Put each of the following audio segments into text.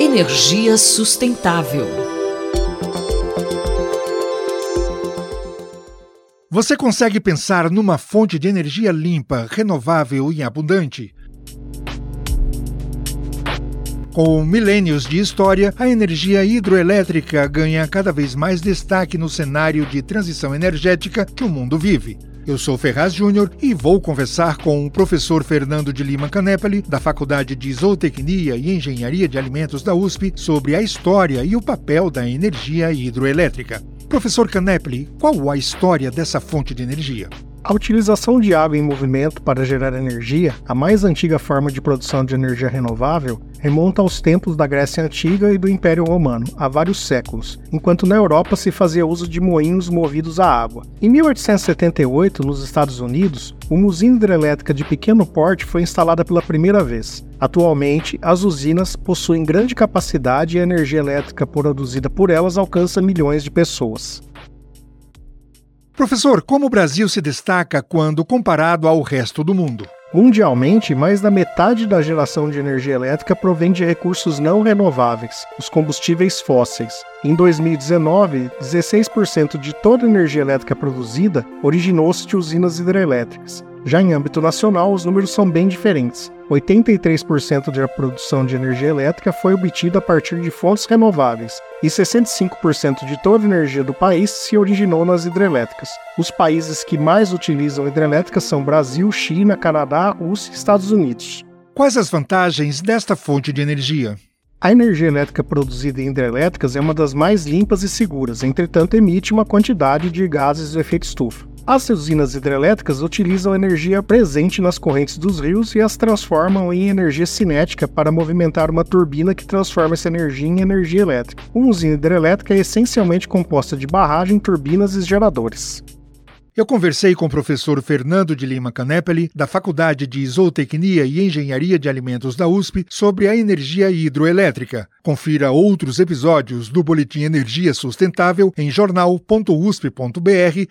Energia sustentável. Você consegue pensar numa fonte de energia limpa, renovável e abundante? Com milênios de história, a energia hidroelétrica ganha cada vez mais destaque no cenário de transição energética que o mundo vive. Eu sou Ferraz Júnior e vou conversar com o professor Fernando de Lima Canepali, da Faculdade de Zootecnia e Engenharia de Alimentos da USP, sobre a história e o papel da energia hidroelétrica. Professor Canepli, qual a história dessa fonte de energia? A utilização de água em movimento para gerar energia, a mais antiga forma de produção de energia renovável, remonta aos tempos da Grécia Antiga e do Império Romano, há vários séculos, enquanto na Europa se fazia uso de moinhos movidos a água. Em 1878, nos Estados Unidos, uma usina hidrelétrica de pequeno porte foi instalada pela primeira vez. Atualmente, as usinas possuem grande capacidade e a energia elétrica produzida por elas alcança milhões de pessoas. Professor, como o Brasil se destaca quando comparado ao resto do mundo? Mundialmente, mais da metade da geração de energia elétrica provém de recursos não renováveis, os combustíveis fósseis. Em 2019, 16% de toda a energia elétrica produzida originou-se de usinas hidrelétricas. Já em âmbito nacional, os números são bem diferentes. 83% da produção de energia elétrica foi obtida a partir de fontes renováveis e 65% de toda a energia do país se originou nas hidrelétricas. Os países que mais utilizam hidrelétricas são Brasil, China, Canadá, Rússia e Estados Unidos. Quais as vantagens desta fonte de energia? A energia elétrica produzida em hidrelétricas é uma das mais limpas e seguras, entretanto, emite uma quantidade de gases de efeito estufa. As usinas hidrelétricas utilizam a energia presente nas correntes dos rios e as transformam em energia cinética para movimentar uma turbina que transforma essa energia em energia elétrica. Uma usina hidrelétrica é essencialmente composta de barragem, turbinas e geradores. Eu conversei com o professor Fernando de Lima Canepeli, da Faculdade de Zootecnia e Engenharia de Alimentos da USP, sobre a energia hidroelétrica. Confira outros episódios do Boletim Energia Sustentável em jornal.usp.br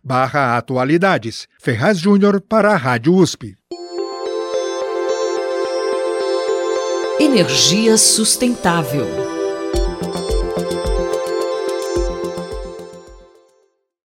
barra atualidades. Ferraz Júnior para a Rádio USP. Energia sustentável.